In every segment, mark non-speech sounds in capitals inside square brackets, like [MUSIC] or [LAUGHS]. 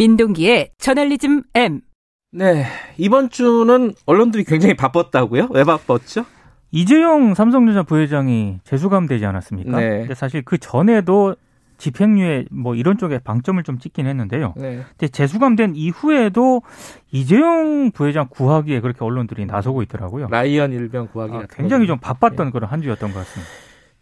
민동기의 저널리즘 M. 네. 이번 주는 언론들이 굉장히 바빴다고요? 왜 바빴죠? 이재용 삼성전자 부회장이 재수감되지 않았습니까? 네. 근데 사실 그 전에도 집행유예 뭐 이런 쪽에 방점을 좀 찍긴 했는데요. 네. 근데 재수감된 이후에도 이재용 부회장 구하기에 그렇게 언론들이 나서고 있더라고요. 라이언 일병 구하기 아, 굉장히 거. 좀 바빴던 그런 한 주였던 것 같습니다.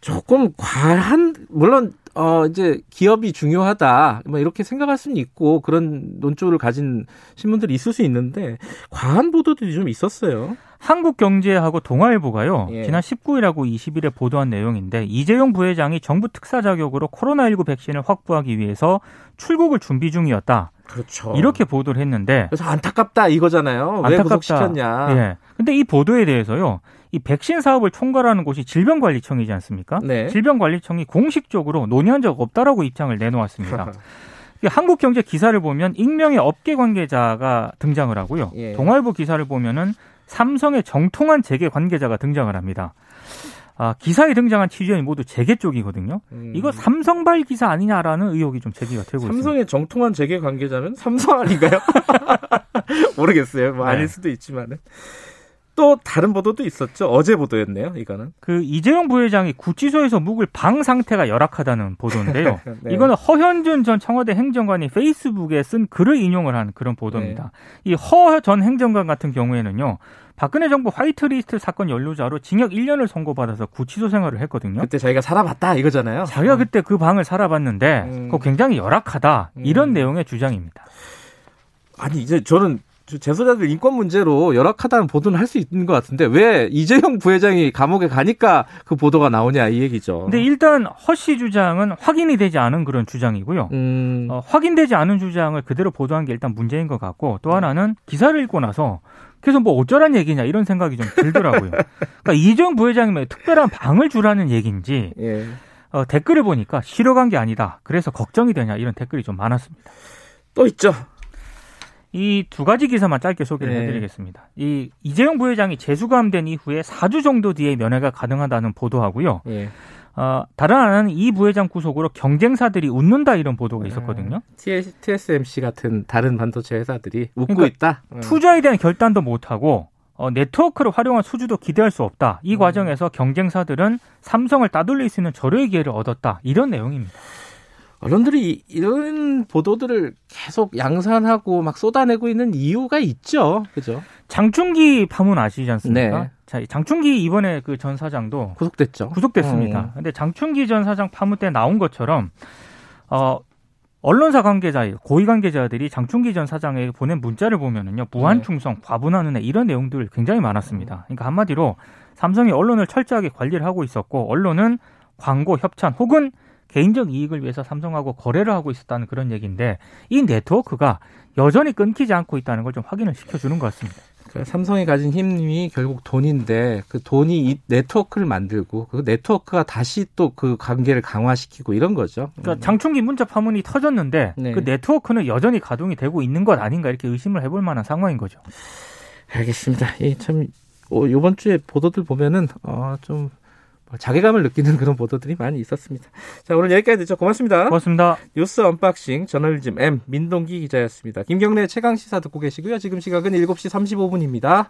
조금 과한 물론 어 이제 기업이 중요하다 뭐 이렇게 생각할 수는 있고 그런 논조를 가진 신문들이 있을 수 있는데 과한 보도들이 좀 있었어요. 한국경제하고 동아일보가요. 예. 지난 19일하고 20일에 보도한 내용인데 이재용 부회장이 정부 특사 자격으로 코로나19 백신을 확보하기 위해서 출국을 준비 중이었다. 그렇죠. 이렇게 보도를 했는데 그래서 안타깝다 이거잖아요. 왜 안타깝다. 구속시켰냐. 예. 근데 이 보도에 대해서요. 이 백신 사업을 총괄하는 곳이 질병관리청이지 않습니까? 네. 질병관리청이 공식적으로 논의한 적 없다라고 입장을 내놓았습니다. [LAUGHS] 이게 한국 경제 기사를 보면 익명의 업계 관계자가 등장을 하고요. 예. 동아일보 기사를 보면은 삼성의 정통한 재계 관계자가 등장을 합니다. 아, 기사에 등장한 취재원이 모두 재계 쪽이거든요. 음. 이거 삼성발 기사 아니냐라는 의혹이 좀 제기가 되고 있습니다. 삼성의 정통한 재계 관계자면 삼성 아닌가요? [LAUGHS] 모르겠어요. 뭐 아닐 네. 수도 있지만은. 또 다른 보도도 있었죠. 어제 보도였네요. 이거는. 그 이재용 부회장이 구치소에서 묵을 방 상태가 열악하다는 보도인데요. [LAUGHS] 네. 이거는 허현준 전 청와대 행정관이 페이스북에 쓴 글을 인용을 한 그런 보도입니다. 네. 이허 전 행정관 같은 경우에는요. 박근혜 정부 화이트리스트 사건 연루자로 징역 1년을 선고받아서 구치소 생활을 했거든요. 그때 자기가 살아봤다 이거잖아요. 자기가 그때 그 방을 살아봤는데 음. 그거 굉장히 열악하다 이런 음. 내용의 주장입니다. 아니 이제 저는 재소자들 인권 문제로 열악하다는 보도는 할 수 있는 것 같은데 왜 이재용 부회장이 감옥에 가니까 그 보도가 나오냐 이 얘기죠. 근데 일단 허 씨 주장은 확인이 되지 않은 그런 주장이고요. 음, 어, 확인되지 않은 주장을 그대로 보도한 게 일단 문제인 것 같고 또 하나는 기사를 읽고 나서 그래서 뭐 어쩌란 얘기냐 이런 생각이 좀 들더라고요. [LAUGHS] 그러니까 이재용 부회장이면 특별한 방을 주라는 얘기인지 예. 어, 댓글을 보니까 쉬러간 게 아니다. 그래서 걱정이 되냐 이런 댓글이 좀 많았습니다. 또 있죠. 이 두 가지 기사만 짧게 소개를 네. 해드리겠습니다. 이 이재용 부회장이 재수감된 이후에 4주 정도 뒤에 면회가 가능하다는 보도하고요. 예. 어, 다른 하나는 이 부회장 구속으로 경쟁사들이 웃는다 이런 보도가 있었거든요. TSMC 같은 다른 반도체 회사들이 웃고 그러니까 있다. 음. 투자에 대한 결단도 못하고 어, 네트워크를 활용한 수주도 기대할 수 없다. 이 음. 과정에서 경쟁사들은 삼성을 따돌릴 수 있는 절호의 기회를 얻었다. 이런 내용입니다. 언론들이 이- 이런 보도들을 계속 양산하고 막 쏟아내고 있는 이유가 있죠. 그죠? 장충기 파문 아시지 않습니까? 네. 자, 이 장충기 이번에 그 전 사장도 구속됐죠. 구속됐습니다. 어. 근데 장충기 전 사장 파문 때 나온 것처럼 어 언론사 관계자, 고위 관계자들이 장충기 전 사장에게 보낸 문자를 보면은요, 무한 네. 충성, 과분한 은혜 이런 내용들 굉장히 많았습니다. 그러니까 한마디로 삼성이 언론을 철저하게 관리를 하고 있었고 언론은 광고 협찬 혹은 개인적 이익을 위해서 삼성하고 거래를 하고 있었다는 그런 얘기인데 이 네트워크가 여전히 끊기지 않고 있다는 걸 좀 확인을 시켜주는 것 같습니다. 그 삼성이 가진 힘이 결국 돈인데 그 돈이 이 네트워크를 만들고 그 네트워크가 다시 또 그 관계를 강화시키고 이런 거죠. 그러니까 장충기 문자 파문이 터졌는데 네. 그 네트워크는 여전히 가동이 되고 있는 것 아닌가 이렇게 의심을 해볼 만한 상황인 거죠. 알겠습니다. 이참 이번 주에 보도들 보면은 어 좀 자괴감을 느끼는 그런 보도들이 많이 있었습니다. 자 오늘 여기까지 듣죠. 고맙습니다. 고맙습니다. 뉴스 unboxing 저널리즘 M 민동기 기자였습니다. 김경래 최강 시사 듣고 계시고요. 지금 시각은 7시 35분입니다.